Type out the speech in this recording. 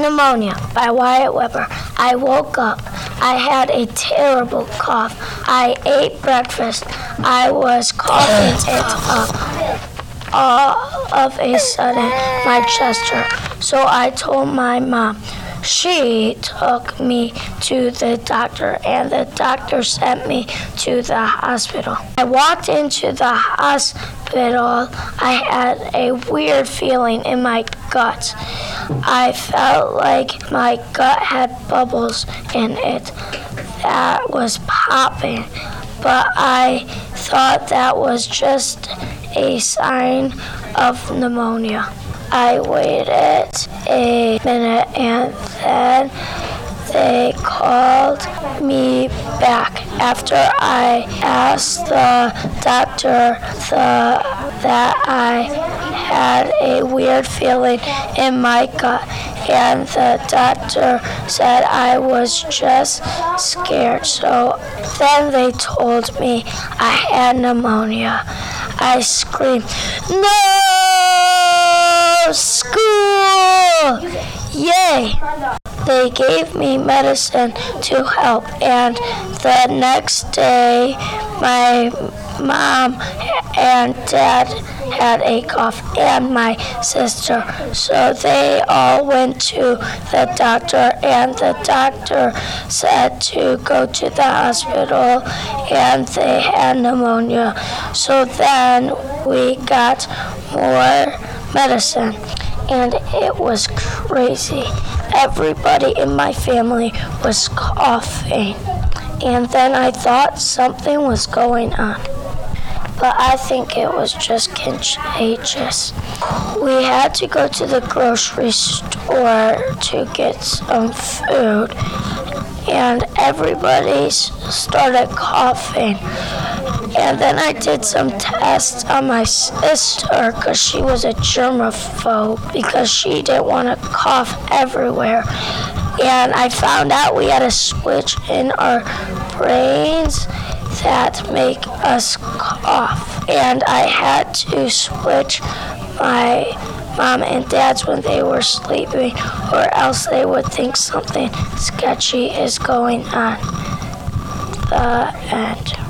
Pneumonia by Wyatt Weber. I woke up. I had a terrible cough. I ate breakfast. I was coughing it up. All of a sudden, my chest hurt. So I told my mom. She took me to the doctor, and the doctor sent me to the hospital. I walked into the hospital. I had a weird feeling in my gut. I felt like my gut had bubbles in it that was popping, but I thought that was just a sign of pneumonia. I waited a minute and then they called me back after I asked the doctor the, that I had a weird feeling in my gut and the doctor said I was just scared. So then they told me I had pneumonia. I screamed, No! School! Yay! They gave me medicine to help, and the next day, my mom and dad had a cough, and my sister. So they all went to the doctor, and the doctor said to go to the hospital, and they had pneumonia. So then we got more medicine, and it was crazy. Everybody in my family was coughing, and then I thought something was going on but I think it was just contagious. We had to go to the grocery store to get some food, and everybody started coughing. And then I did some tests on my sister because she was a germaphobe because she didn't want to cough everywhere. And I found out we had a switch in our brains that make us cough. And I had to switch my mom and dad's when they were sleeping, or else they would think something sketchy is going on. The end.